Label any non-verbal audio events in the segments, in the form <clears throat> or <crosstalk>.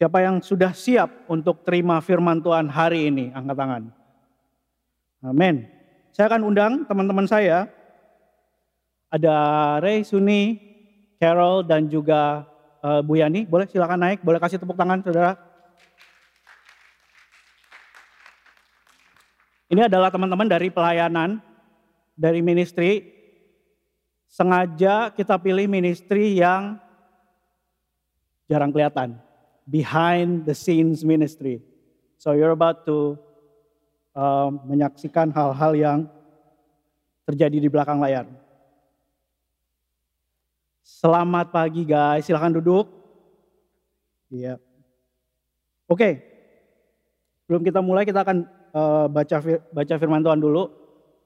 Siapa yang sudah siap untuk terima firman Tuhan hari ini? Angkat tangan. Amin. Saya akan undang teman-teman saya. Ada Ray, Suni, Carol, dan juga uh, Bu Yani. Boleh silakan naik, boleh kasih tepuk tangan saudara. Ini adalah teman-teman dari pelayanan, dari ministry. Sengaja kita pilih ministry yang jarang kelihatan behind the scenes ministry. So you're about to um, menyaksikan hal-hal yang terjadi di belakang layar. Selamat pagi guys, silahkan duduk. Iya. Oke, okay. sebelum kita mulai kita akan uh, baca baca firman Tuhan dulu.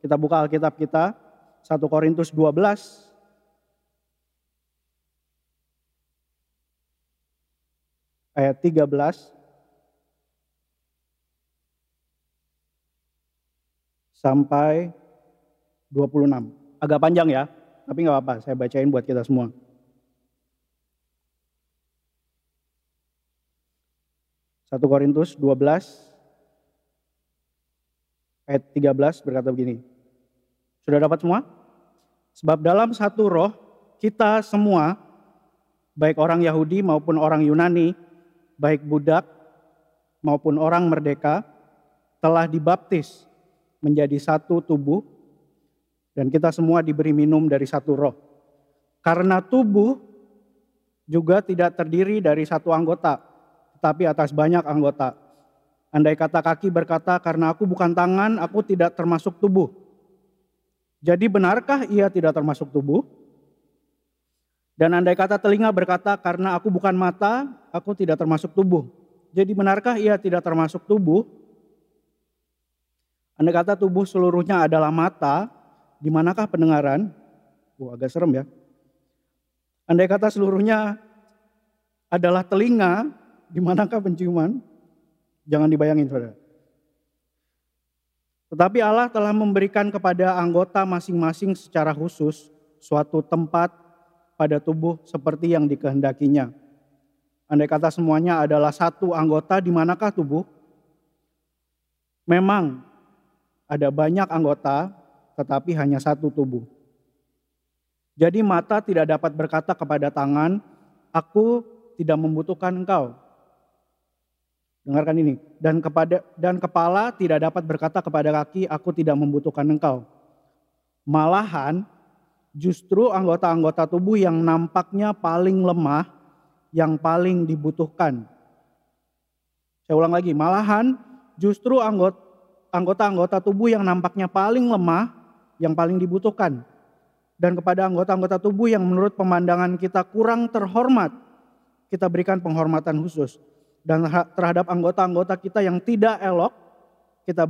Kita buka Alkitab kita, 1 Korintus 12 ayat 13 sampai 26. Agak panjang ya, tapi nggak apa-apa, saya bacain buat kita semua. Satu Korintus 12 ayat 13 berkata begini. Sudah dapat semua? Sebab dalam satu roh kita semua, baik orang Yahudi maupun orang Yunani, baik budak maupun orang merdeka, telah dibaptis menjadi satu tubuh, dan kita semua diberi minum dari satu roh. Karena tubuh juga tidak terdiri dari satu anggota, tetapi atas banyak anggota. Andai kata kaki berkata, "Karena aku bukan tangan, aku tidak termasuk tubuh." Jadi, benarkah ia tidak termasuk tubuh? Dan andai kata telinga berkata, karena aku bukan mata, aku tidak termasuk tubuh. Jadi benarkah ia tidak termasuk tubuh? Andai kata tubuh seluruhnya adalah mata, di manakah pendengaran? Wah, agak serem ya. Andai kata seluruhnya adalah telinga, di manakah penciuman? Jangan dibayangin saudara. Tetapi Allah telah memberikan kepada anggota masing-masing secara khusus suatu tempat pada tubuh seperti yang dikehendakinya. Andai kata semuanya adalah satu anggota, di manakah tubuh? Memang ada banyak anggota, tetapi hanya satu tubuh. Jadi mata tidak dapat berkata kepada tangan, aku tidak membutuhkan engkau. Dengarkan ini. Dan kepada dan kepala tidak dapat berkata kepada kaki, aku tidak membutuhkan engkau. Malahan justru anggota-anggota tubuh yang nampaknya paling lemah, yang paling dibutuhkan. Saya ulang lagi, malahan justru anggota-anggota tubuh yang nampaknya paling lemah, yang paling dibutuhkan. Dan kepada anggota-anggota tubuh yang menurut pemandangan kita kurang terhormat, kita berikan penghormatan khusus. Dan terhadap anggota-anggota kita yang tidak elok, kita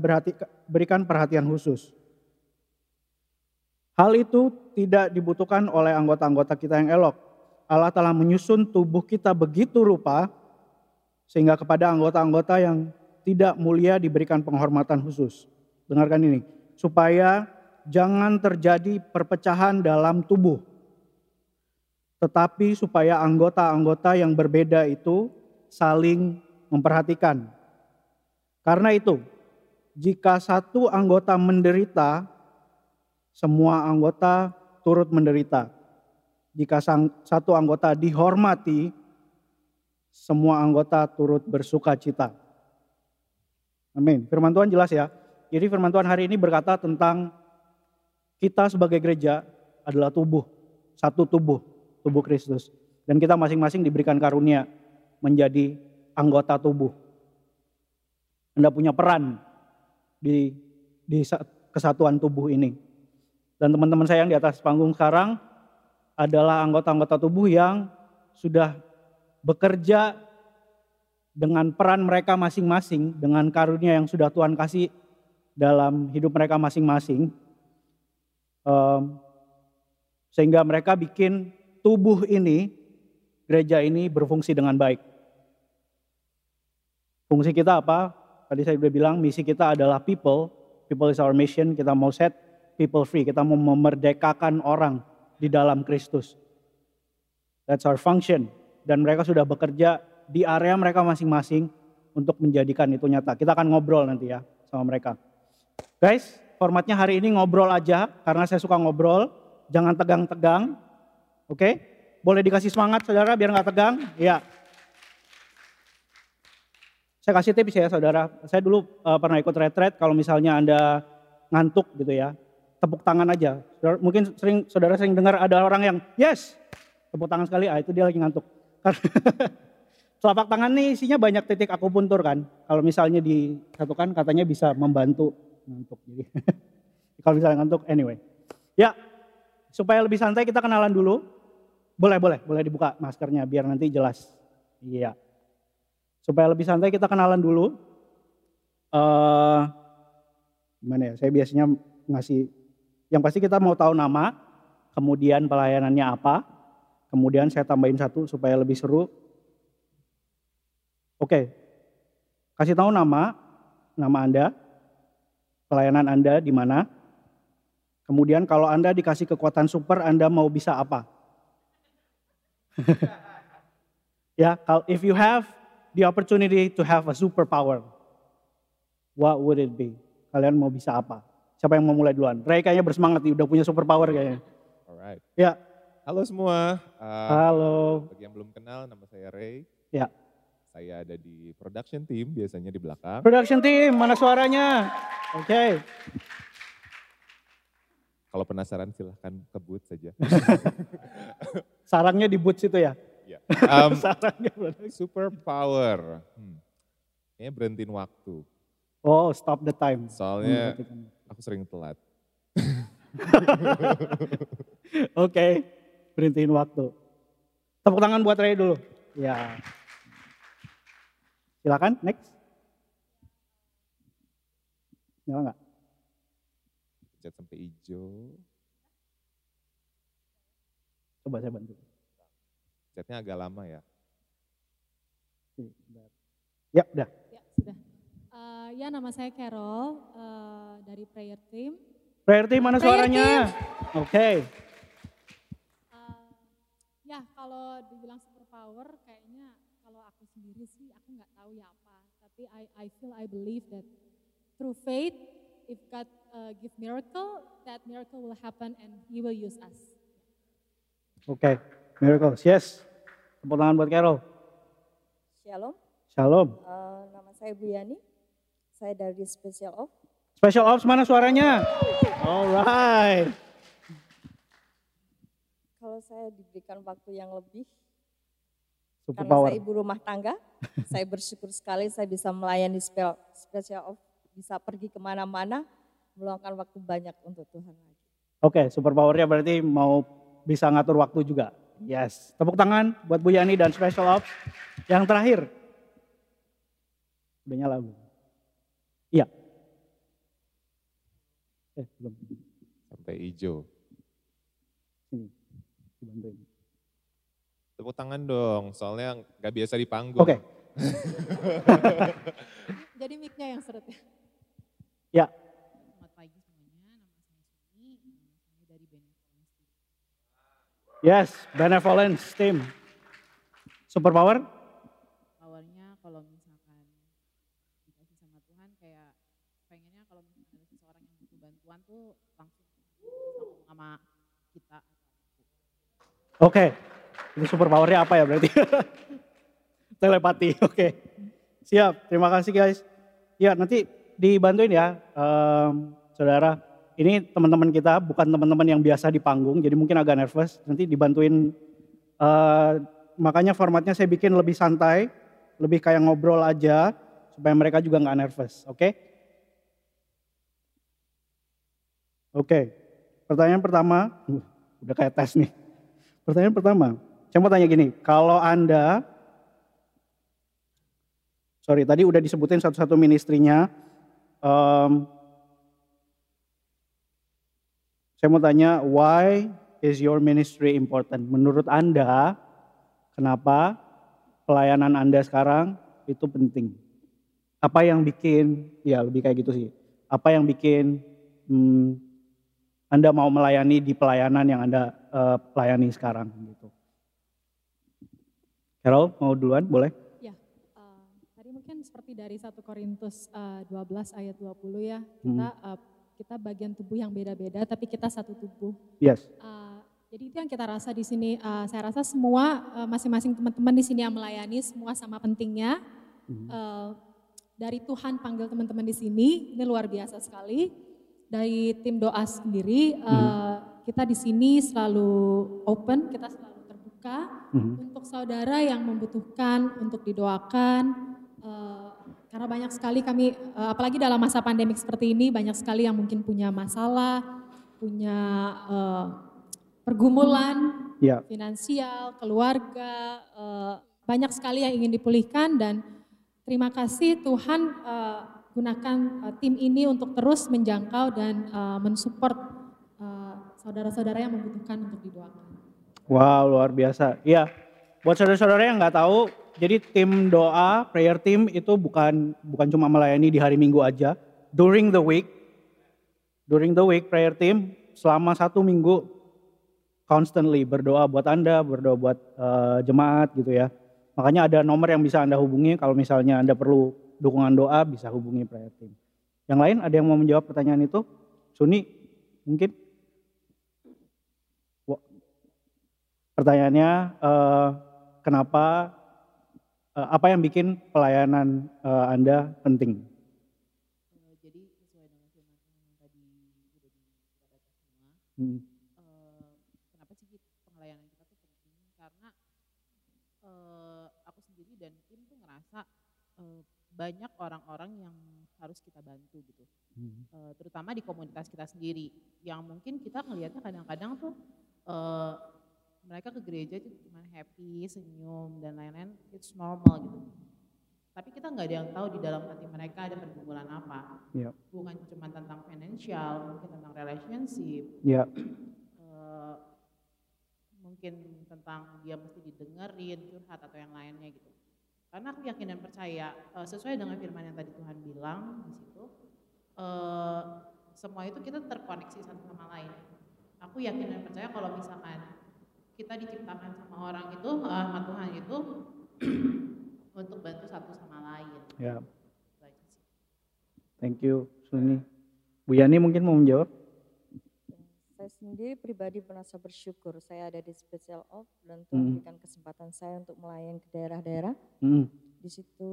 berikan perhatian khusus. Hal itu tidak dibutuhkan oleh anggota-anggota kita yang elok. Allah telah menyusun tubuh kita begitu rupa sehingga kepada anggota-anggota yang tidak mulia diberikan penghormatan khusus. Dengarkan ini, supaya jangan terjadi perpecahan dalam tubuh. Tetapi supaya anggota-anggota yang berbeda itu saling memperhatikan. Karena itu, jika satu anggota menderita, semua anggota turut menderita. Jika satu anggota dihormati, semua anggota turut bersuka cita. Amin. Firman Tuhan jelas ya. Jadi firman Tuhan hari ini berkata tentang kita sebagai gereja adalah tubuh, satu tubuh, tubuh Kristus. Dan kita masing-masing diberikan karunia menjadi anggota tubuh. Anda punya peran di, di kesatuan tubuh ini. Dan teman-teman saya yang di atas panggung sekarang adalah anggota-anggota tubuh yang sudah bekerja dengan peran mereka masing-masing, dengan karunia yang sudah Tuhan kasih dalam hidup mereka masing-masing. sehingga mereka bikin tubuh ini, gereja ini berfungsi dengan baik. Fungsi kita apa? Tadi saya sudah bilang misi kita adalah people, people is our mission, kita mau set people free. Kita mau memerdekakan orang di dalam Kristus. That's our function. Dan mereka sudah bekerja di area mereka masing-masing untuk menjadikan itu nyata. Kita akan ngobrol nanti ya sama mereka. Guys, formatnya hari ini ngobrol aja karena saya suka ngobrol. Jangan tegang-tegang. Oke? Boleh dikasih semangat saudara biar nggak tegang? Ya. Saya kasih tips ya saudara. Saya dulu uh, pernah ikut retret kalau misalnya Anda ngantuk gitu ya. Tepuk tangan aja. mungkin sering saudara sering dengar ada orang yang yes, tepuk tangan sekali, ah itu dia lagi ngantuk. <laughs> Telapak tangan nih isinya banyak titik akupuntur kan. Kalau misalnya disatukan katanya bisa membantu ngantuk. Jadi <laughs> kalau misalnya ngantuk anyway. Ya, supaya lebih santai kita kenalan dulu. Boleh, boleh, boleh dibuka maskernya biar nanti jelas. Iya. Supaya lebih santai kita kenalan dulu. Uh, gimana ya? Saya biasanya ngasih, yang pasti kita mau tahu nama, kemudian pelayanannya apa, kemudian saya tambahin satu supaya lebih seru. Oke, kasih tahu nama, nama Anda, pelayanan Anda di mana. Kemudian kalau Anda dikasih kekuatan super, Anda mau bisa apa? <laughs> ya, kalau if you have the opportunity to have a superpower, what would it be? Kalian mau bisa apa? Siapa yang mau mulai duluan? Ray kayaknya bersemangat nih, udah punya superpower kayaknya. Alright. Ya. Halo semua. Uh, Halo. Bagi yang belum kenal, nama saya Ray. Ya. Saya ada di production team, biasanya di belakang. Production team, mana suaranya? Oke. Okay. Kalau penasaran silahkan ke booth saja. <laughs> Sarangnya di booth situ ya? Ya. Um, <laughs> super power. Hmm. Kayaknya berhentiin waktu. Oh, stop the time. Soalnya hmm, aku sering telat. <laughs> Oke, okay. berhentiin waktu. Tepuk tangan buat Ray dulu. Ya. Silakan, next. Nyala nggak? Cat sampai hijau. Coba saya bantu. Chatnya agak lama ya. Ya, udah. Ya. Uh, ya, nama saya Carol uh, dari Prayer Team. Prayer Team mana Prayer suaranya? Oke. Okay. Uh, ya, kalau dibilang super power, kayaknya kalau aku sendiri sih, aku nggak tahu ya apa. Tapi I, I feel, I believe that through faith, if God uh, give miracle, that miracle will happen and He will use us. Oke. Okay. Miracles, yes. Tepuk tangan buat Carol. Shalom. Shalom. Uh, nama saya Bu Yani. Saya dari Special Ops. Special Ops mana suaranya? Alright. Kalau saya diberikan waktu yang lebih, Super karena power. saya ibu rumah tangga, <laughs> saya bersyukur sekali saya bisa melayani Special Ops, bisa pergi ke mana-mana, meluangkan waktu banyak untuk Tuhan lagi. Oke, okay, super powernya berarti mau bisa ngatur waktu juga. Yes, tepuk tangan buat Bu Yani dan Special Ops. Yang terakhir. Udah nyala belum? Iya. Eh, belum. Sampai hijau. Sini, dibantuin. Tepuk tangan dong, soalnya nggak biasa di panggung. Oke. Okay. <laughs> Jadi mic-nya yang seret ya? Ya. Yes, benevolence team. Superpower? Powernya kalau misalkan dikasih sama Tuhan kayak pengennya kalau misalkan ada seseorang yang butuh bantuan tuh langsung sama kita. Oke, okay. ini superpowernya apa ya berarti? <laughs> Telepati, oke. Okay. Siap, terima kasih guys. Ya nanti dibantuin ya, um, saudara ini teman-teman kita bukan teman-teman yang biasa di panggung, jadi mungkin agak nervous. Nanti dibantuin, uh, makanya formatnya saya bikin lebih santai, lebih kayak ngobrol aja, supaya mereka juga nggak nervous, oke? Okay? Oke, okay. pertanyaan pertama, uh, udah kayak tes nih. Pertanyaan pertama, saya mau tanya gini, kalau Anda, sorry tadi udah disebutin satu-satu ministrinya, um, Saya mau tanya, why is your ministry important? Menurut Anda, kenapa pelayanan Anda sekarang itu penting? Apa yang bikin, ya lebih kayak gitu sih. Apa yang bikin hmm, Anda mau melayani di pelayanan yang Anda uh, pelayani sekarang gitu? Carol, mau duluan boleh? seperti dari 1 Korintus uh, 12 ayat 20 ya. Kita uh, kita bagian tubuh yang beda-beda tapi kita satu tubuh. Yes. Uh, jadi itu yang kita rasa di sini. Uh, saya rasa semua uh, masing-masing teman-teman di sini yang melayani semua sama pentingnya. Uh, dari Tuhan panggil teman-teman di sini, ini luar biasa sekali. Dari tim doa sendiri, uh, kita di sini selalu open, kita selalu terbuka untuk saudara yang membutuhkan untuk didoakan. Uh, karena banyak sekali kami, uh, apalagi dalam masa pandemik seperti ini, banyak sekali yang mungkin punya masalah, punya uh, pergumulan Ya. finansial, keluarga, uh, banyak sekali yang ingin dipulihkan dan terima kasih Tuhan uh, gunakan uh, tim ini untuk terus menjangkau dan uh, mensupport saudara-saudara yang membutuhkan untuk didoakan. Wow, luar biasa. Iya, buat saudara-saudara yang nggak tahu, jadi tim doa, prayer team itu bukan bukan cuma melayani di hari Minggu aja. During the week, during the week prayer team selama satu minggu constantly berdoa buat Anda, berdoa buat eh, jemaat gitu ya. Makanya ada nomor yang bisa Anda hubungi kalau misalnya Anda perlu dukungan doa bisa hubungi prayer team. Yang lain ada yang mau menjawab pertanyaan itu? Suni mungkin? Wa- Pertanyaannya eh, kenapa eh, apa yang bikin pelayanan eh, Anda penting? Jadi sesuai dengan firman yang tadi udah dikatakan semua, Hmm, eh, kenapa sih pelayanan kita tuh penting? Karena eh, aku sendiri dan tim tuh ngerasa eh, banyak orang-orang yang harus kita bantu gitu, hmm, Eh, terutama di komunitas kita sendiri, yang mungkin kita ngelihatnya kadang-kadang tuh eh, mereka ke gereja itu cuma happy, senyum dan lain-lain, it's normal gitu. Tapi kita nggak ada yang tahu di dalam hati mereka ada pergumulan apa Ya, bukan cuma tentang financial, mungkin tentang relationship, ya, eh, mungkin tentang dia mesti didengerin, curhat atau yang lainnya gitu. Karena aku yakin dan percaya eh, sesuai dengan firman yang tadi Tuhan bilang di situ, eh, semua itu kita terkoneksi satu sama lain. Aku yakin dan percaya kalau misalkan kita diciptakan sama orang itu, eh, sama Tuhan itu <clears throat> untuk bantu satu sama lain. ya. Thank you, Suni. Bu Yani mungkin mau menjawab? Saya sendiri pribadi merasa bersyukur saya ada di Special Ops dan Tuhan Hmm. berikan kesempatan saya untuk melayani ke daerah-daerah. Hmm, Di situ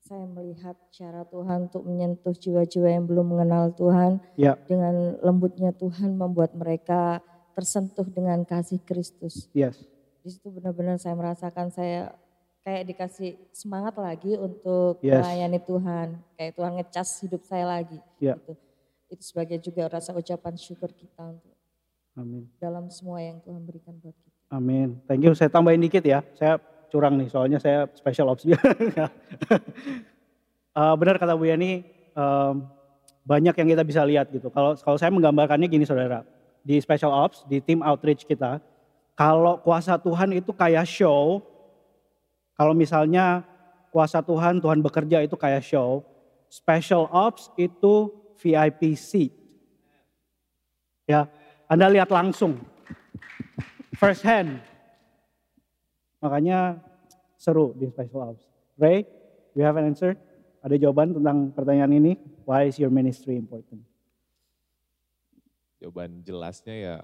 saya melihat cara Tuhan untuk menyentuh jiwa-jiwa yang belum mengenal Tuhan. Ya. Dengan lembutnya Tuhan membuat mereka tersentuh dengan kasih Kristus. yes. Di situ benar-benar saya merasakan saya kayak dikasih semangat lagi untuk Yes. melayani Tuhan. Kayak Tuhan ngecas hidup saya lagi. Ya. Gitu. Itu sebagai juga rasa ucapan syukur kita untuk Amin. dalam semua yang Tuhan berikan buat kita. Amin. Thank you. Saya tambahin dikit ya. Saya curang nih, soalnya saya special ops. <laughs> Eh, benar kata Bu Yani, em, banyak yang kita bisa lihat gitu. Kalau kalau saya menggambarkannya gini saudara, di special ops, di tim outreach kita, kalau kuasa Tuhan itu kayak show, kalau misalnya kuasa Tuhan, Tuhan bekerja itu kayak show, special ops itu VIP seat. Ya, Anda lihat langsung, first hand. Makanya seru di special ops. Ray, you have an answer? Ada jawaban tentang pertanyaan ini? Why is your ministry important? Jawaban jelasnya ya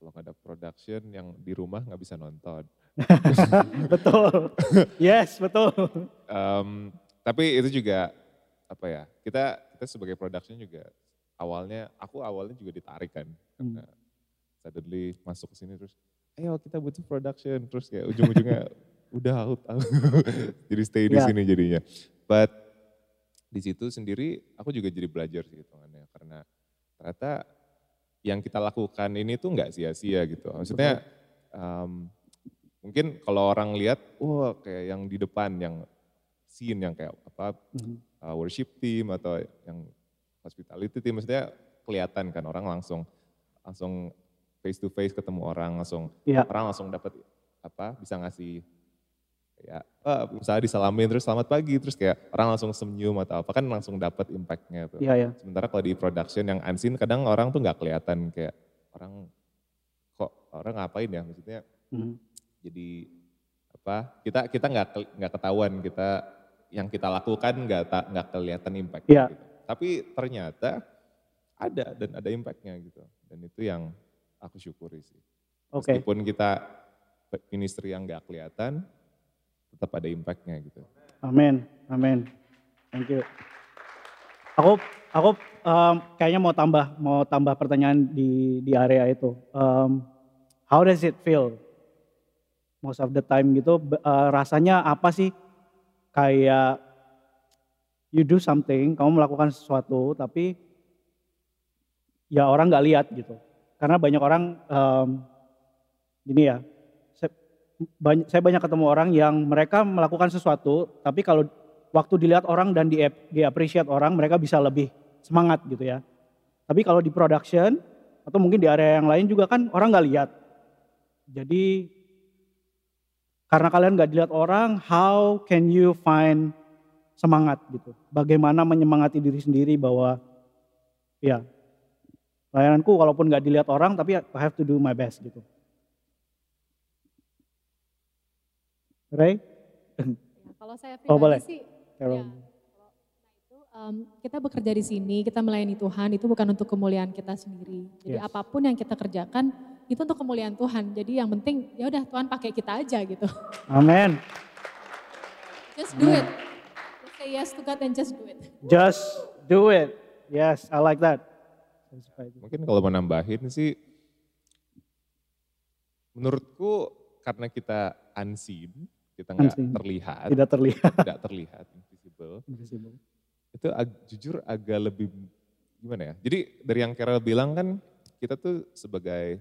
kalau nggak ada production yang di rumah nggak bisa nonton. <laughs> betul. Yes, betul. Em, tapi itu juga apa ya? Kita kita sebagai production juga awalnya aku awalnya juga ditarik kan. Karena suddenly masuk ke sini terus ayo kita butuh production terus kayak ujung-ujungnya <laughs> udah out. out. <laughs> jadi stay di Ya. sini jadinya. But di situ sendiri aku juga jadi belajar sih hitungannya karena ternyata yang kita lakukan ini tuh nggak sia-sia gitu. Maksudnya em, mungkin kalau orang lihat, wah kayak yang di depan yang scene yang kayak apa Mhm. uh, worship team atau yang hospitality team, maksudnya kelihatan kan orang langsung langsung face to face ketemu orang langsung Iya. orang langsung dapat apa bisa ngasih ya ah, misalnya disalamin terus selamat pagi terus kayak orang langsung senyum atau apa kan langsung dapat impactnya tuh. Iya ya. Sementara kalau di production yang unseen kadang orang tuh nggak kelihatan kayak orang kok orang ngapain ya maksudnya Mhm. jadi apa kita kita nggak nggak ketahuan kita yang kita lakukan nggak nggak kelihatan impact Iya. gitu. Tapi ternyata ada dan ada impactnya gitu. Dan itu yang aku syukuri sih. Oke. Meskipun kita ministry yang nggak kelihatan, tetap ada impactnya gitu. Amin, amin. Thank you. Aku aku um, kayaknya mau tambah mau tambah pertanyaan di di area itu. Um, how does it feel? Most of the time gitu uh, rasanya apa sih? Kayak you do something, kamu melakukan sesuatu tapi ya orang nggak lihat gitu. Karena banyak orang um, gini ya, banyak, saya banyak ketemu orang yang mereka melakukan sesuatu, tapi kalau waktu dilihat orang dan di, di appreciate orang, mereka bisa lebih semangat gitu ya. Tapi kalau di production atau mungkin di area yang lain juga kan orang nggak lihat. Jadi karena kalian nggak dilihat orang, how can you find semangat gitu? Bagaimana menyemangati diri sendiri bahwa ya layananku walaupun nggak dilihat orang, tapi I have to do my best gitu. Ray? Ya, kalau saya Oh, pribadi boleh. sih, Carol. ya, kalau itu em, kita bekerja di sini, kita melayani Tuhan itu bukan untuk kemuliaan kita sendiri. Jadi Yes. apa pun yang kita kerjakan itu untuk kemuliaan Tuhan. Jadi yang penting ya udah Tuhan pakai kita aja gitu. Amin. Just do it. Just say yes to God and just do it. Just do it. Yes, I like that. Mungkin kalau mau nambahin sih, menurutku karena kita unseen, kita nggak Unseen. terlihat, Tidak terlihat. <laughs> tidak terlihat, invisible, Invisible. itu ag- jujur agak lebih gimana ya? Jadi dari yang Carol bilang kan kita tuh sebagai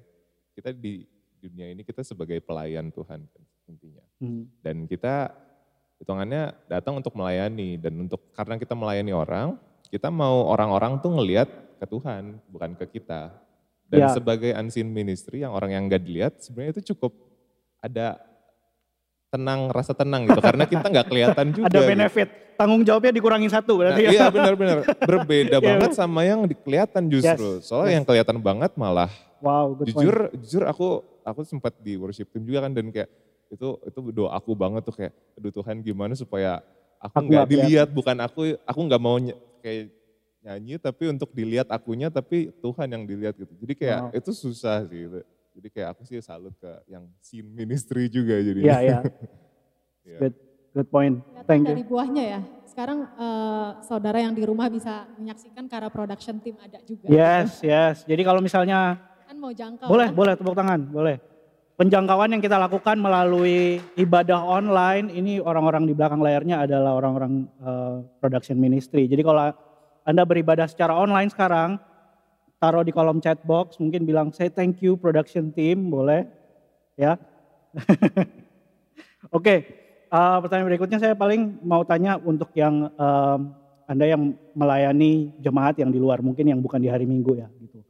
kita di dunia ini kita sebagai pelayan Tuhan kan, intinya. Hmm. Dan kita hitungannya datang untuk melayani dan untuk karena kita melayani orang, kita mau orang-orang tuh ngelihat ke Tuhan, bukan ke kita. Dan Ya. sebagai unseen ministry yang orang yang nggak dilihat sebenarnya itu cukup ada tenang, rasa tenang gitu karena kita nggak kelihatan <laughs> juga. Ada gitu. benefit. Tanggung jawabnya dikurangi satu Nah, berarti ya. iya benar-benar berbeda <laughs> Iya. banget sama yang kelihatan justru. Yes, Soalnya yes. yang kelihatan banget malah Wow, good jujur point. jujur aku aku sempat di worship team juga kan dan kayak itu itu doa aku banget tuh kayak aduh Tuhan gimana supaya aku nggak dilihat bukan aku aku nggak mau ny- kayak nyanyi tapi untuk dilihat akunya tapi Tuhan yang dilihat gitu. Jadi kayak Wow. itu susah sih gitu. Jadi kayak aku sih salut ke yang scene ministry juga jadi. Iya, iya. <laughs> Iya. Good, good point. Kelihatan Thank dari you. buahnya ya. Sekarang eh, saudara yang di rumah bisa menyaksikan karena production team ada juga. Yes, yes. Jadi kalau misalnya Kan mau jangkau. boleh, kan? boleh tepuk tangan, boleh. Penjangkauan yang kita lakukan melalui ibadah online ini orang-orang di belakang layarnya adalah orang-orang eh, production ministry. Jadi kalau Anda beribadah secara online sekarang, taruh di kolom chat box, mungkin bilang say thank you production team, boleh ya. <laughs> Oke, eh, pertanyaan berikutnya saya paling mau tanya untuk yang em, Anda yang melayani jemaat yang di luar, mungkin yang bukan di hari Minggu ya gitu.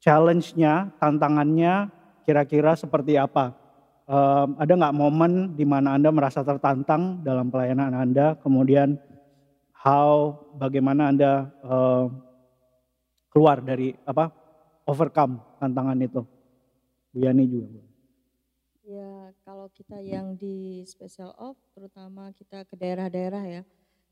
Challenge-nya, tantangannya kira-kira seperti apa? Em, ada nggak momen di mana Anda merasa tertantang dalam pelayanan Anda, kemudian how, bagaimana Anda em, keluar dari apa, overcome tantangan itu? Bu Yani juga. Ya, kalau kita yang di special off, terutama kita ke daerah-daerah ya,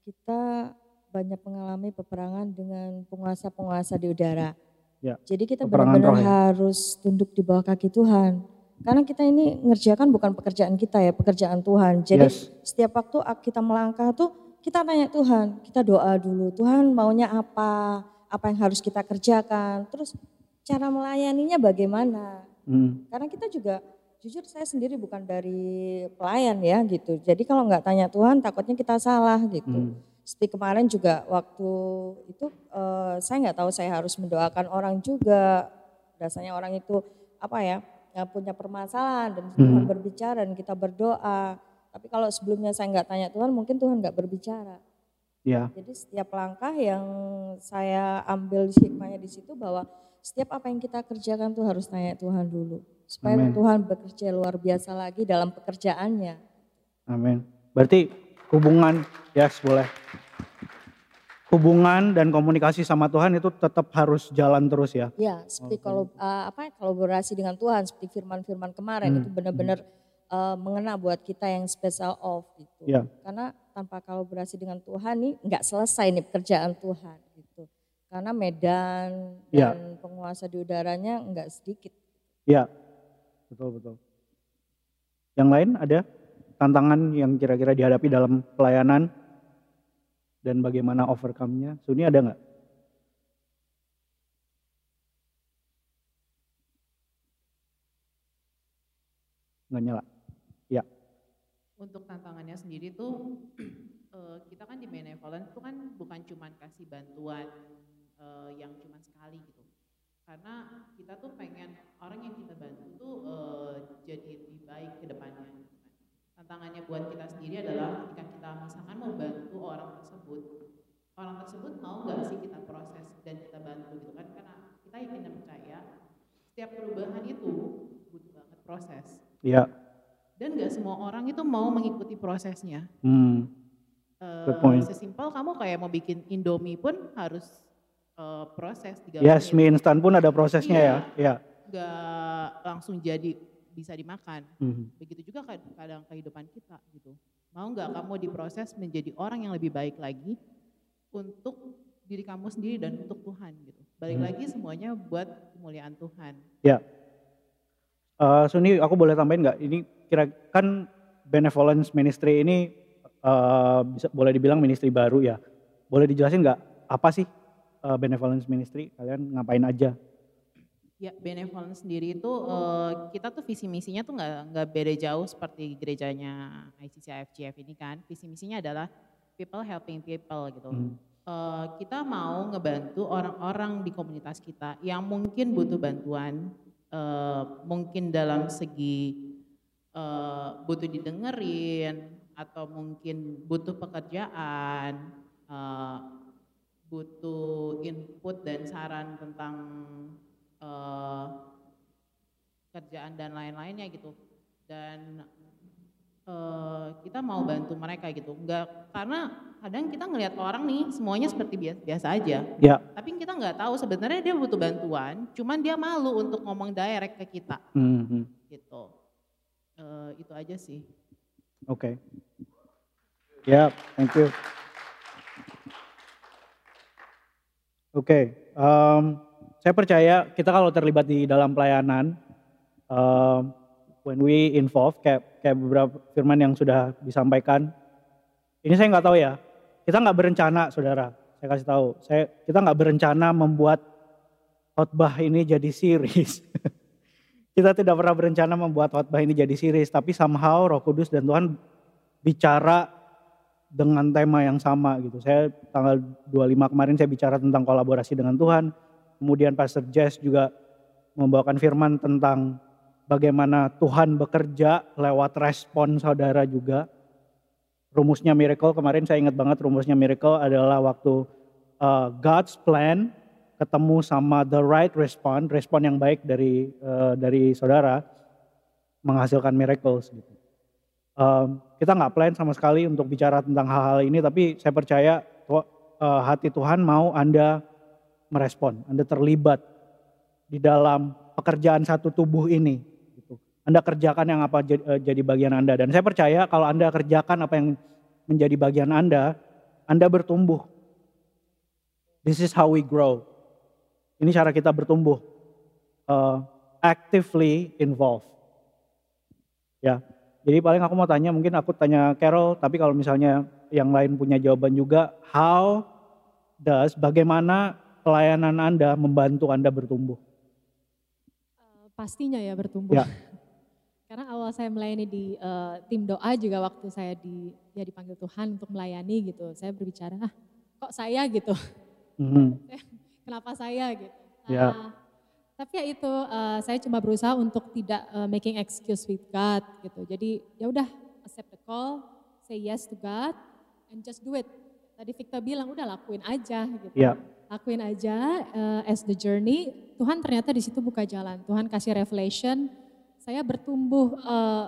kita banyak mengalami peperangan dengan penguasa-penguasa di udara. Ya, Jadi kita benar-benar ya. harus tunduk di bawah kaki Tuhan. Karena kita ini ngerjakan bukan pekerjaan kita ya, pekerjaan Tuhan. Jadi Yes. setiap waktu kita melangkah tuh kita tanya Tuhan, kita doa dulu. Tuhan maunya apa? Apa yang harus kita kerjakan? Terus cara melayaninya bagaimana? Hmm, Karena kita juga jujur saya sendiri bukan dari pelayan ya gitu. Jadi kalau nggak tanya Tuhan takutnya kita salah gitu. hmm. Seperti kemarin juga waktu itu eh, saya nggak tahu saya harus mendoakan orang juga. Rasanya orang itu apa ya nggak punya permasalahan dan Tuhan Hmm. berbicara dan kita berdoa. Tapi kalau sebelumnya saya nggak tanya Tuhan mungkin Tuhan nggak berbicara. Ya, Jadi setiap langkah yang saya ambil hikmahnya di situ bahwa setiap apa yang kita kerjakan tuh harus tanya Tuhan dulu. Supaya Amin. Tuhan bekerja luar biasa lagi dalam pekerjaannya. amin. Berarti hubungan, yes boleh. Hubungan dan komunikasi sama Tuhan itu tetap harus jalan terus ya. Ya, seperti kalau uh, apa kolaborasi dengan Tuhan seperti firman-firman kemarin Hmm, itu benar-benar uh, mengena buat kita yang special off gitu. Ya. Karena tanpa kolaborasi dengan Tuhan nih nggak selesai nih pekerjaan Tuhan gitu. Karena medan Ya. dan penguasa di udaranya nggak sedikit. Ya, betul betul. Yang lain ada tantangan yang kira-kira dihadapi dalam pelayanan dan bagaimana overcome-nya? Suni ada nggak? Nggak nyala. Untuk tantangannya sendiri tuh <clears throat> eh, kita kan di benevolent itu kan bukan cuman kasih bantuan eh, yang cuman sekali gitu. Karena kita tuh pengen orang yang kita bantu tuh eh, jadi lebih baik ke depannya. Tantangannya buat kita sendiri adalah ketika kita misalkan mau bantu orang tersebut, orang tersebut mau nggak sih kita proses dan kita bantu gitu kan? Karena kita yakin dan percaya setiap perubahan itu butuh banget proses Ya, dan nggak semua orang itu mau mengikuti prosesnya. hmm, Good point. sesimpel kamu kayak mau bikin Indomie pun harus eh, proses 3 yes, menit. mie instan pun ada prosesnya ya. Ya. Nggak langsung jadi bisa dimakan. Hmm. Begitu juga kad- kadang kehidupan kita gitu. Mau nggak kamu diproses menjadi orang yang lebih baik lagi untuk diri kamu sendiri dan untuk Tuhan gitu. Balik Hmm. lagi semuanya buat kemuliaan Tuhan. Ya. Eh, Suni, aku boleh tambahin nggak? Ini kira kan benevolence ministry ini eh, bisa boleh dibilang ministry baru ya. Boleh dijelasin nggak apa sih eh, benevolence ministry? Kalian ngapain aja? Ya, benevolence sendiri itu eh, kita tuh visi misinya tuh nggak nggak beda jauh seperti gerejanya ICC AFCF ini kan. Visi misinya adalah people helping people gitu. Hmm. Eh, kita mau ngebantu orang-orang di komunitas kita yang mungkin butuh bantuan, eh, mungkin dalam segi eh, butuh didengerin atau mungkin butuh pekerjaan, eh, butuh input dan saran tentang eh, kerjaan dan lain-lainnya gitu. Dan kita mau bantu mereka gitu. Enggak karena kadang kita ngelihat orang nih semuanya seperti biasa, biasa aja. Ya. Tapi kita nggak tahu sebenarnya dia butuh bantuan, cuman dia malu untuk ngomong direct ke kita Hmm, hmm. gitu. Eh, itu aja sih. Oke. Ya, thank you. Oke, em, saya percaya kita kalau terlibat di dalam pelayanan, em, when we involve, kayak, kayak beberapa firman yang sudah disampaikan, ini saya nggak tahu ya, kita nggak berencana, saudara. Saya kasih tahu, saya kita nggak berencana membuat khotbah ini jadi series. <laughs> kita tidak pernah berencana membuat khotbah ini jadi series, tapi somehow Roh Kudus dan Tuhan bicara dengan tema yang sama gitu. Saya tanggal 25 kemarin saya bicara tentang kolaborasi dengan Tuhan. Kemudian Pastor Jess juga membawakan firman tentang bagaimana Tuhan bekerja lewat respon saudara juga. Rumusnya miracle kemarin saya ingat banget rumusnya miracle adalah waktu uh, God's plan ketemu sama the right respond, respon yang baik dari uh, dari saudara menghasilkan miracles gitu. Um, kita nggak plan sama sekali untuk bicara tentang hal-hal ini, tapi saya percaya uh, hati Tuhan mau Anda merespon, Anda terlibat di dalam pekerjaan satu tubuh ini. gitu. Anda kerjakan yang apa uh, jadi bagian Anda, dan saya percaya kalau Anda kerjakan apa yang menjadi bagian Anda, Anda bertumbuh. This is how we grow. Ini cara kita bertumbuh, uh, actively involved. Ya, jadi paling aku mau tanya, mungkin aku tanya Carol, tapi kalau misalnya yang lain punya jawaban juga, how does, bagaimana pelayanan Anda membantu Anda bertumbuh? Eh, pastinya ya bertumbuh. Ya. <laughs> Karena awal saya melayani di eh, tim doa juga waktu saya di ya dipanggil Tuhan untuk melayani gitu, saya berbicara, ah kok saya gitu, <laughs> Mhm. Kenapa saya gitu. Ya. Ah, tapi ya itu eh, saya cuma berusaha untuk tidak eh, making excuse with God gitu. Jadi ya udah accept the call, say yes to God, and just do it. Tadi Victor bilang udah lakuin aja gitu. Ya. Lakuin aja eh, as the journey. Tuhan ternyata di situ buka jalan. Tuhan kasih revelation. Saya bertumbuh eh,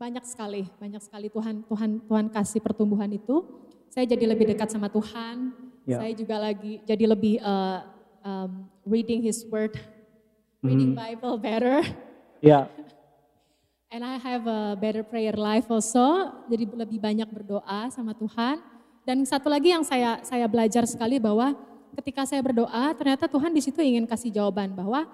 banyak sekali, banyak sekali Tuhan Tuhan Tuhan kasih pertumbuhan itu. Saya jadi lebih dekat sama Tuhan. Ya. Saya juga lagi jadi lebih eh, um, reading His Word, reading Mhm. Bible better. Ya, <laughs> And I have a better prayer life also. Jadi lebih banyak berdoa sama Tuhan. Dan satu lagi yang saya saya belajar sekali bahwa ketika saya berdoa, ternyata Tuhan di situ ingin kasih jawaban bahwa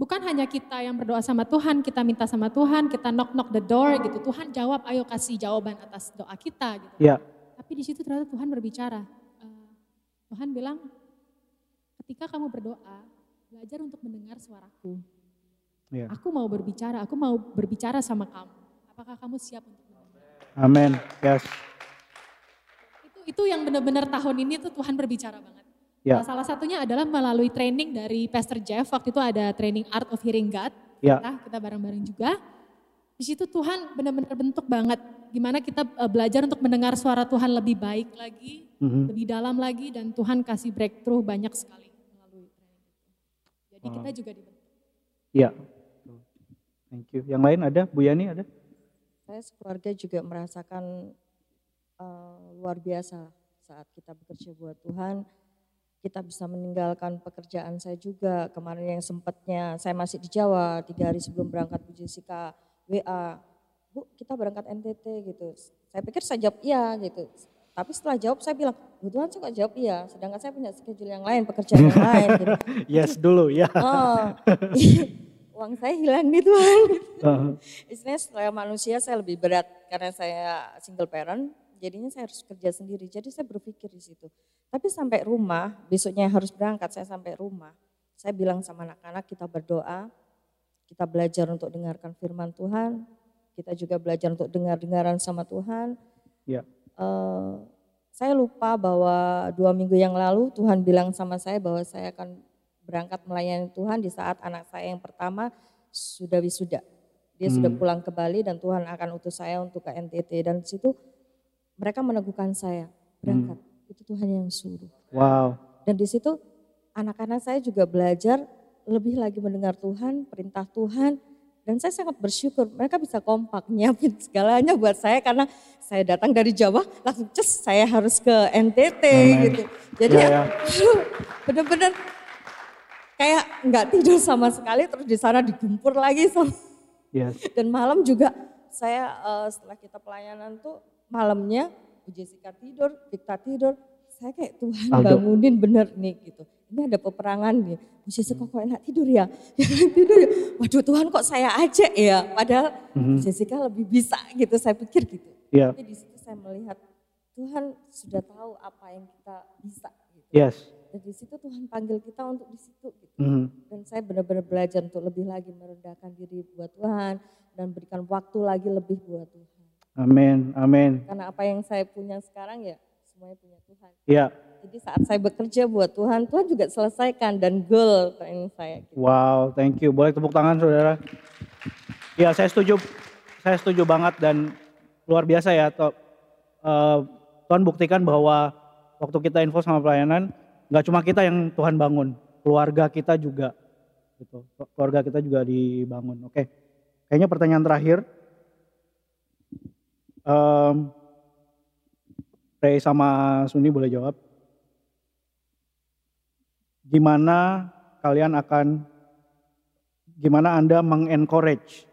bukan hanya kita yang berdoa sama Tuhan, kita minta sama Tuhan, kita knock knock the door gitu. Tuhan jawab, ayo kasih jawaban atas doa kita gitu. Ya. Tapi di situ ternyata Tuhan berbicara. Tuhan bilang, ketika kamu berdoa, belajar untuk mendengar suaraku. Ya. Aku mau berbicara, aku mau berbicara sama kamu. Apakah kamu siap untuk mendengar? Amin. Yes. Itu itu yang benar-benar tahun ini tuh Tuhan berbicara banget. Ya. Nah, salah satunya adalah melalui training dari Pastor Jeff. Waktu itu ada training Art of Hearing God. Ya. Kita, kita bareng-bareng juga. Di situ Tuhan benar-benar bentuk banget gimana kita eh, belajar untuk mendengar suara Tuhan lebih baik lagi, Mhm. lebih dalam lagi dan Tuhan kasih breakthrough banyak sekali melalui training itu. Jadi kita juga dibentuk. Ya. Thank you. Yang lain ada? Bu Yani ada? Saya sekeluarga juga merasakan eh, luar biasa saat kita bekerja buat Tuhan. Kita bisa meninggalkan pekerjaan saya juga. Kemarin yang sempatnya saya masih di Jawa, tiga hari sebelum berangkat Bu Jessica WA, Bu kita berangkat NTT gitu. Saya pikir saya jawab iya gitu. Tapi setelah jawab saya bilang, Bu Tuhan saya kok jawab iya, sedangkan saya punya schedule yang lain, pekerjaan yang lain gitu. <laughs> Yes dulu ya. <laughs> Oh, <laughs> uang saya hilang nih Tuhan. Uh, Istilahnya setelah manusia saya lebih berat karena saya single parent, jadinya saya harus kerja sendiri. Jadi saya berpikir di situ. Tapi sampai rumah, besoknya harus berangkat, saya sampai rumah. Saya bilang sama anak-anak kita berdoa, kita belajar untuk dengarkan firman Tuhan, kita juga belajar untuk dengar-dengaran sama Tuhan. Ya. Eh, saya lupa bahwa dua minggu yang lalu Tuhan bilang sama saya bahwa saya akan berangkat melayani Tuhan di saat anak saya yang pertama sudah wisuda. Dia sudah Hmm. pulang ke Bali dan Tuhan akan utus saya untuk ke NTT dan di situ mereka meneguhkan saya berangkat. Itu Tuhan yang suruh. wow. Dan di situ anak-anak saya juga belajar lebih lagi mendengar Tuhan, perintah Tuhan. Dan saya sangat bersyukur mereka bisa kompak <laughs> nyiapin segalanya buat saya karena saya datang dari Jawa langsung ces saya harus ke NTT Amen. gitu. Jadi Ya, ya, ya. <laughs> bener-bener kayak nggak tidur sama sekali terus di sana digempur lagi <laughs> sama Yes. dan malam juga saya eh, setelah kita pelayanan tuh malamnya Bu Jessica tidur, Victa tidur. Saya kayak Tuhan Aldo. bangunin bener nih gitu. Ini ada peperangan nih. Bu Jessica kok enak tidur ya? Enak <laughs> tidur ya? Waduh Tuhan kok saya aja ya? Padahal Mhm. Jessica lebih bisa gitu. Saya pikir gitu. Ya. Tapi di situ saya melihat Tuhan sudah tahu apa yang kita bisa. Gitu. Yes. Dan di situ Tuhan panggil kita untuk di situ. Gitu Mhm. dan saya benar-benar belajar untuk lebih lagi merendahkan diri buat Tuhan dan berikan waktu lagi lebih buat Tuhan. Amin. Amin. Karena apa yang saya punya sekarang ya semuanya punya Tuhan. Ya. Jadi saat saya bekerja buat Tuhan, Tuhan juga selesaikan dan goal training saya. Gitu. Wow, thank you. Boleh tepuk tangan saudara. Ya, saya setuju. Saya setuju banget dan luar biasa ya. To- eh, Tuhan buktikan bahwa waktu kita info sama pelayanan, nggak cuma kita yang Tuhan bangun, keluarga kita juga. Gitu. Keluarga kita juga dibangun. Oke, kayaknya pertanyaan terakhir. Em, Ray sama Suni boleh jawab. Gimana kalian akan, gimana Anda mengencourage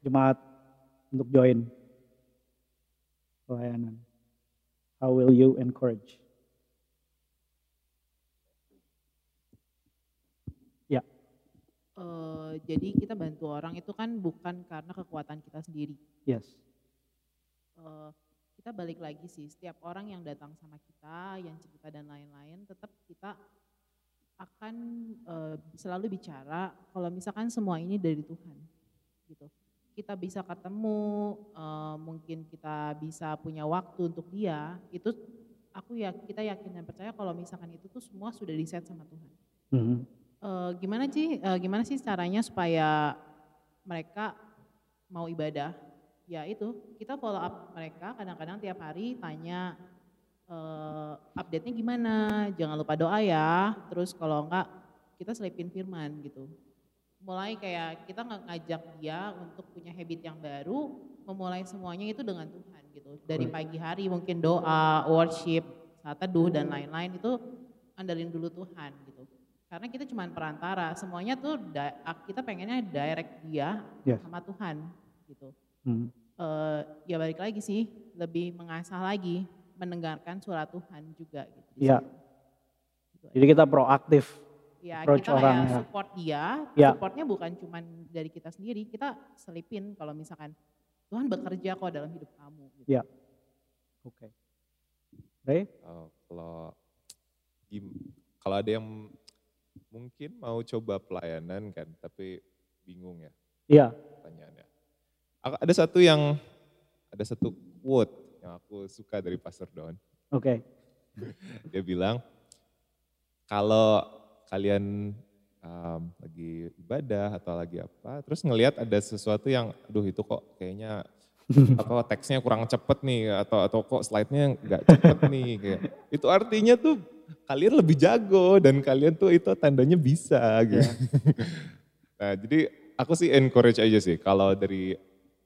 jemaat untuk join pelayanan? How will you encourage? Ya, Eh, jadi kita bantu orang itu kan bukan karena kekuatan kita sendiri. yes. Eh, kita balik lagi sih, setiap orang yang datang sama kita, yang cerita dan lain-lain, tetap kita akan eh, selalu bicara kalau misalkan semua ini dari Tuhan, gitu. Kita bisa ketemu, eh, mungkin kita bisa punya waktu untuk dia, itu aku ya kita yakin dan percaya kalau misalkan itu tuh semua sudah di-set sama Tuhan. Mhm. Eh, gimana sih eh, gimana sih caranya supaya mereka mau ibadah ya itu. Kita follow up mereka kadang-kadang tiap hari tanya eh, update-nya gimana jangan lupa doa ya. Terus kalau enggak kita selipin firman gitu. Mulai kayak kita ngajak dia untuk punya habit yang baru memulai semuanya itu dengan Tuhan gitu. Dari pagi hari mungkin doa worship saat teduh dan lain-lain itu andalin dulu Tuhan gitu. Karena kita cuma perantara semuanya tuh kita pengennya direct dia Yes. sama Tuhan gitu. Hmm. Uh, ya balik lagi sih, lebih mengasah lagi, mendengarkan suara Tuhan juga gitu. Iya. Gitu. Jadi kita proaktif. Ya approach kita orang, ya support dia, Ya. supportnya bukan cuman dari kita sendiri, kita selipin kalau misalkan Tuhan bekerja kok dalam hidup kamu. Gitu. Ya. Oke. Ray? Oh, kalau gim- kalau ada yang mungkin mau coba pelayanan kan, tapi bingung ya Iya. pertanyaannya. Ada satu yang ada satu quote yang aku suka dari Pastor Don. Oke. <laughs> Dia bilang kalau kalian um, lagi ibadah atau lagi apa, terus ngelihat ada sesuatu yang, aduh itu kok kayaknya <laughs> apa teksnya kurang cepet nih atau atau kok slide-nya nggak cepet nih kayak itu artinya tuh kalian lebih jago dan kalian tuh itu tandanya bisa gitu. <laughs> nah jadi aku sih encourage aja sih kalau dari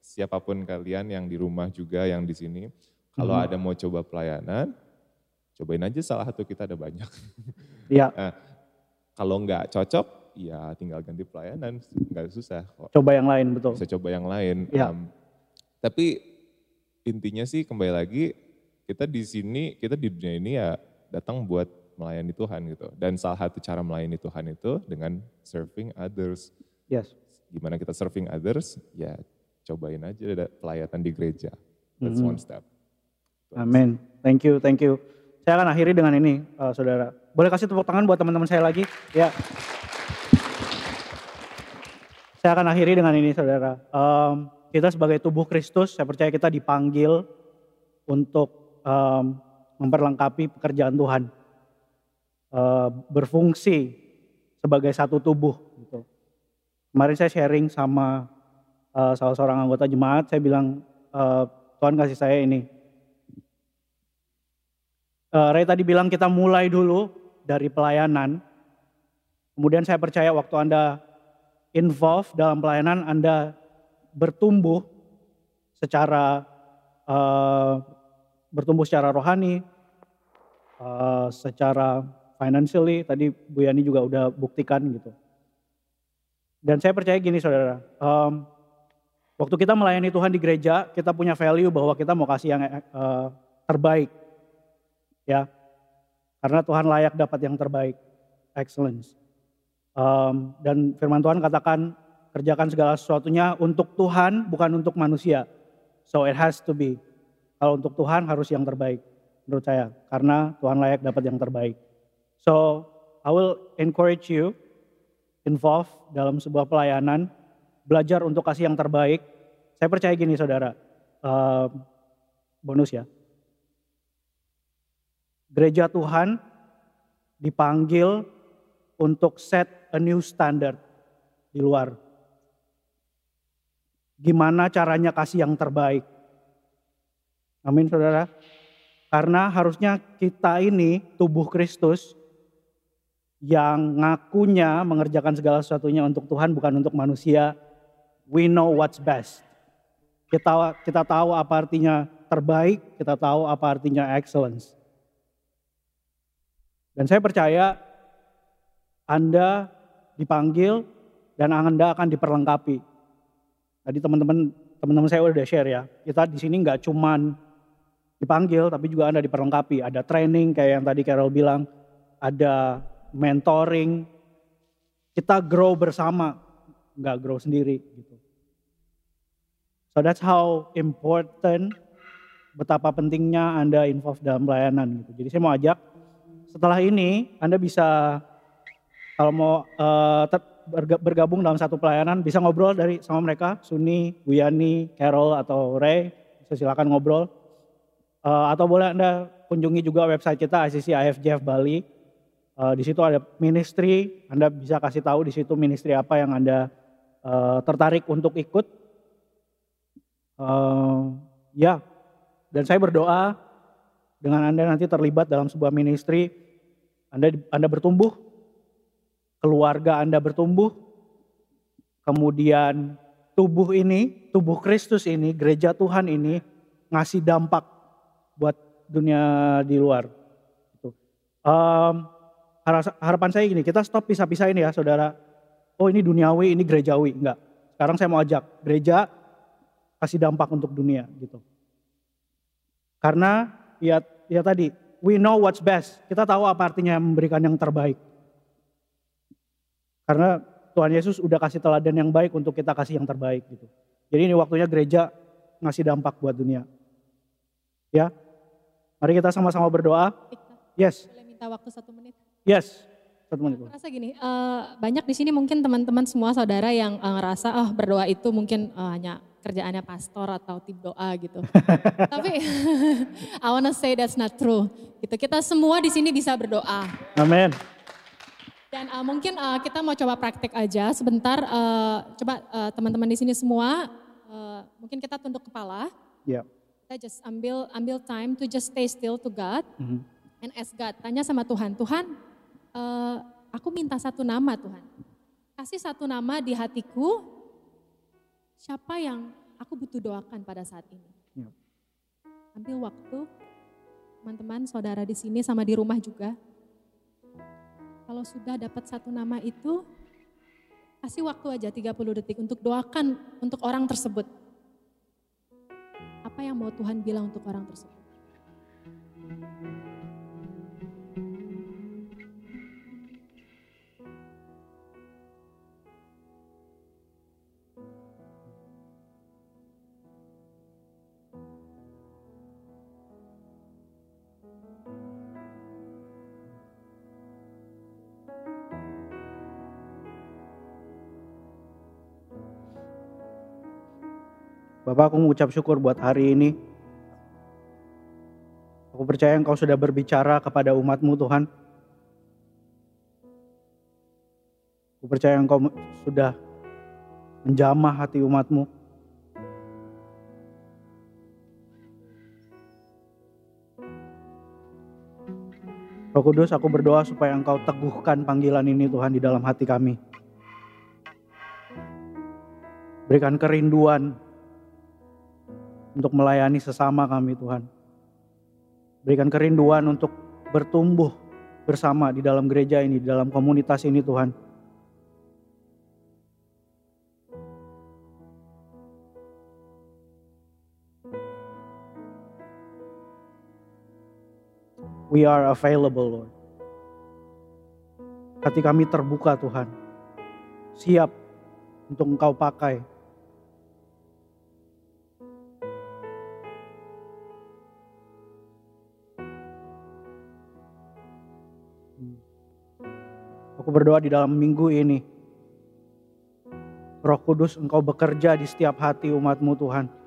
siapa pun kalian yang di rumah juga yang di sini kalau Mhm. ada mau coba pelayanan cobain aja salah satu kita ada banyak <laughs> Iya. Nah, kalau nggak cocok ya tinggal ganti pelayanan nggak susah kok Coba yang lain betul. bisa coba yang lain. Iya. Em, tapi intinya sih kembali lagi kita di sini, kita di dunia ini ya datang buat melayani Tuhan gitu. Dan salah satu cara melayani Tuhan itu dengan serving others. Yes. Gimana kita serving others? Ya cobain aja ada pelayanan di gereja. That's Mhm. one step. Amin. Thank you, thank you. Saya akan akhiri dengan ini, eh, saudara. Boleh kasih tepuk tangan buat teman-teman saya lagi? Ya. Saya akan akhiri dengan ini, saudara. Em, kita sebagai tubuh Kristus, saya percaya kita dipanggil untuk em, memperlengkapi pekerjaan Tuhan, Eh, berfungsi sebagai satu tubuh. Gitu. Kemarin saya sharing sama eh, salah seorang anggota jemaat, saya bilang eh, Tuhan kasih saya ini, Eh, Ray tadi bilang kita mulai dulu dari pelayanan. Kemudian saya percaya waktu Anda involve dalam pelayanan, Anda bertumbuh secara eh, bertumbuh secara rohani, eh, secara financially. Tadi Bu Yani juga udah buktikan gitu. Dan saya percaya gini saudara, em, waktu kita melayani Tuhan di gereja, kita punya value bahwa kita mau kasih yang eh, terbaik. Ya. Karena Tuhan layak dapat yang terbaik. Excellence. Um, dan firman Tuhan katakan kerjakan segala sesuatunya untuk Tuhan bukan untuk manusia. So it has to be. Kalau untuk Tuhan harus yang terbaik menurut saya. Karena Tuhan layak dapat yang terbaik. So I will encourage you involve dalam sebuah pelayanan belajar untuk kasih yang terbaik saya percaya gini saudara um, bonus ya gereja Tuhan dipanggil untuk set a new standard di luar. Gimana caranya kasih yang terbaik? Amin saudara. Karena harusnya kita ini tubuh Kristus yang ngakunya mengerjakan segala sesuatunya untuk Tuhan bukan untuk manusia. We know what's best. Kita kita tahu apa artinya terbaik, kita tahu apa artinya excellence. Dan saya percaya Anda dipanggil dan Anda akan diperlengkapi. Tadi teman-teman teman-teman saya udah share ya. Kita di sini nggak cuman dipanggil tapi juga Anda diperlengkapi. Ada training kayak yang tadi Carol bilang, ada mentoring. Kita grow bersama, nggak grow sendiri gitu. So that's how important betapa pentingnya Anda involve dalam pelayanan gitu. Jadi saya mau ajak setelah ini Anda bisa kalau mau berga- bergabung dalam satu pelayanan bisa ngobrol dari sama mereka Suni, Bu Yani, Carol atau Ray bisa silakan ngobrol. Eh, atau boleh Anda kunjungi juga website kita ICC IFJF Bali. Eh, di situ ada ministry Anda bisa kasih tahu di situ ministry apa yang Anda eh, tertarik untuk ikut Eh, ya dan saya berdoa dengan Anda nanti terlibat dalam sebuah ministry, Anda Anda bertumbuh, keluarga Anda bertumbuh, kemudian tubuh ini, tubuh Kristus ini, gereja Tuhan ini ngasih dampak buat dunia di luar. Haras- harapan saya gini, kita stop pisah-pisahin ya saudara. Oh ini duniawi, ini gerejawi, enggak. Sekarang saya mau ajak gereja kasih dampak untuk dunia gitu. Karena ya ya tadi we know what's best. Kita tahu apa artinya memberikan yang terbaik. Karena Tuhan Yesus udah kasih teladan yang baik untuk kita kasih yang terbaik gitu. Jadi ini waktunya gereja ngasih dampak buat dunia. Ya, mari kita sama-sama berdoa. Yes. Boleh minta waktu satu menit? Yes. Satu menit. Aku rasa gini, uh, banyak di sini mungkin teman-teman semua saudara yang uh, ngerasa, oh berdoa itu mungkin uh, hanya kerjaannya pastor atau tim doa gitu. <laughs> Tapi <laughs> I wanna say that's not true. Gitu. Kita semua di sini bisa berdoa. Amin. Dan uh, mungkin uh, kita mau coba praktek aja sebentar. Uh, coba uh, teman-teman di sini semua, uh, mungkin kita tunduk kepala. Yeah. Kita just ambil ambil time to just stay still to God mm -hmm. and ask God. Tanya sama Tuhan, Tuhan, uh, aku minta satu nama Tuhan. Kasih satu nama di hatiku. Siapa yang aku butuh doakan pada saat ini? Yeah. Ambil waktu, teman-teman, saudara di sini sama di rumah juga kalau sudah dapat satu nama itu, kasih waktu aja 30 detik untuk doakan untuk orang tersebut. Apa yang mau Tuhan bilang untuk orang tersebut? Bapak aku mengucap syukur buat hari ini. Aku percaya engkau sudah berbicara kepada umatmu Tuhan. Aku percaya engkau sudah menjamah hati umatmu. Roh Kudus, aku berdoa supaya Engkau teguhkan panggilan ini Tuhan di dalam hati kami. Berikan kerinduan untuk melayani sesama kami Tuhan. Berikan kerinduan untuk bertumbuh bersama di dalam gereja ini, di dalam komunitas ini Tuhan. We are available, Lord. Hati kami terbuka Tuhan. Siap untuk Engkau pakai Aku berdoa di dalam minggu ini. Roh Kudus engkau bekerja di setiap hati umatmu Tuhan.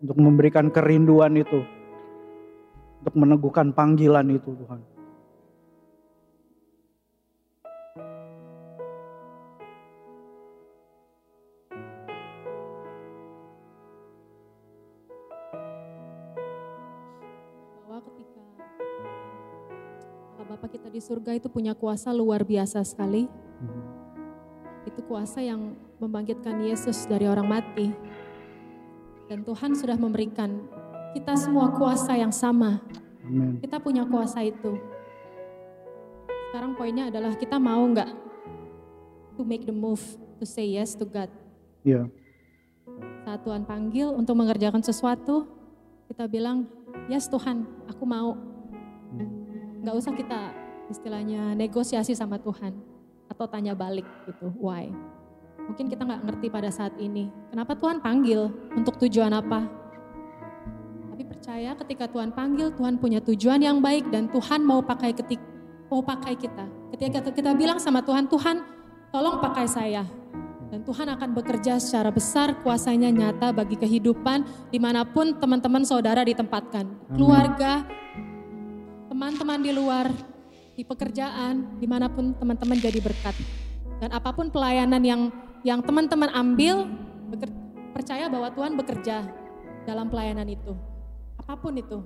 Untuk memberikan kerinduan itu. Untuk meneguhkan panggilan itu Tuhan. di surga itu punya kuasa luar biasa sekali. Hmm. Itu kuasa yang membangkitkan Yesus dari orang mati. Dan Tuhan sudah memberikan kita semua kuasa yang sama. Amen. Kita punya kuasa itu. Sekarang poinnya adalah kita mau nggak to make the move to say yes to God. Iya. Yeah. Saat Tuhan panggil untuk mengerjakan sesuatu, kita bilang, yes Tuhan, aku mau. Nggak usah kita istilahnya negosiasi sama Tuhan atau tanya balik gitu, why? Mungkin kita nggak ngerti pada saat ini, kenapa Tuhan panggil, untuk tujuan apa? Tapi percaya ketika Tuhan panggil, Tuhan punya tujuan yang baik dan Tuhan mau pakai ketik, mau pakai kita. Ketika kita bilang sama Tuhan, Tuhan tolong pakai saya. Dan Tuhan akan bekerja secara besar, kuasanya nyata bagi kehidupan di mana pun teman-teman saudara ditempatkan. Keluarga, teman-teman di luar, di pekerjaan, di mana pun teman-teman jadi berkat. Dan apa pun pelayanan yang yang teman-teman ambil, percaya bahwa Tuhan bekerja dalam pelayanan itu. Apa pun itu.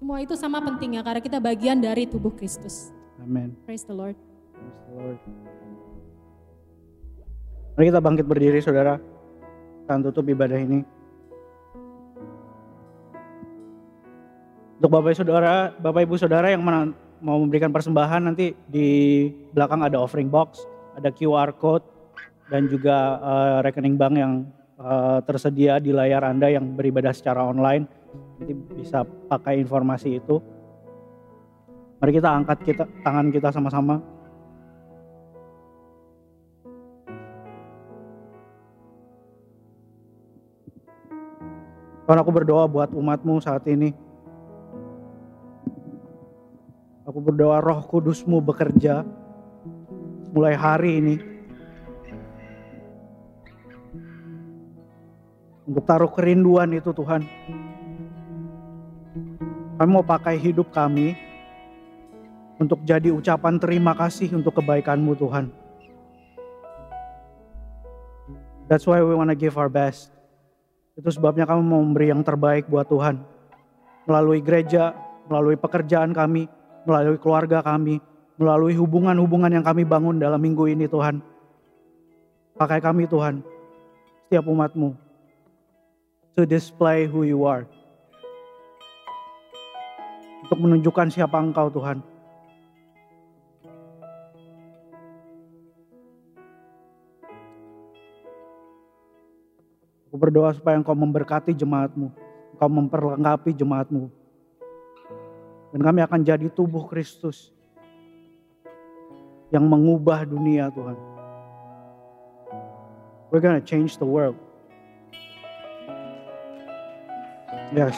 Semua itu sama pentingnya karena kita bagian dari tubuh Kristus. Amin. Praise the Lord. Praise the Lord. Mari kita bangkit berdiri saudara. Kita tutup ibadah ini. Untuk Bapak Ibu Saudara, Bapak Ibu Saudara yang mau memberikan persembahan nanti di belakang ada offering box, ada QR code dan juga uh, rekening bank yang uh, tersedia di layar Anda yang beribadah secara online. Nanti bisa pakai informasi itu. Mari kita angkat kita tangan kita sama-sama. Tuhan aku berdoa buat umatmu saat ini. Aku berdoa roh kudusmu bekerja mulai hari ini. Untuk taruh kerinduan itu Tuhan. Kami mau pakai hidup kami untuk jadi ucapan terima kasih untuk kebaikanmu Tuhan. That's why we want to give our best. Itu sebabnya kami mau memberi yang terbaik buat Tuhan. Melalui gereja, melalui pekerjaan kami, melalui keluarga kami, melalui hubungan-hubungan yang kami bangun dalam minggu ini Tuhan. Pakai kami Tuhan, setiap umatmu, to display who you are. Untuk menunjukkan siapa engkau Tuhan. Aku berdoa supaya engkau memberkati jemaatmu. Engkau memperlengkapi jemaatmu dan kami akan jadi tubuh Kristus yang mengubah dunia Tuhan. We're gonna change the world. Yes.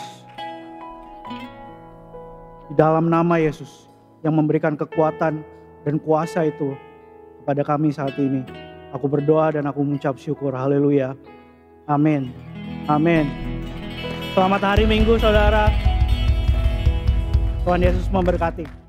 Di dalam nama Yesus yang memberikan kekuatan dan kuasa itu kepada kami saat ini. Aku berdoa dan aku mengucap syukur. Haleluya. Amin. Amin. Selamat hari Minggu saudara. Tuhan Yesus memberkati.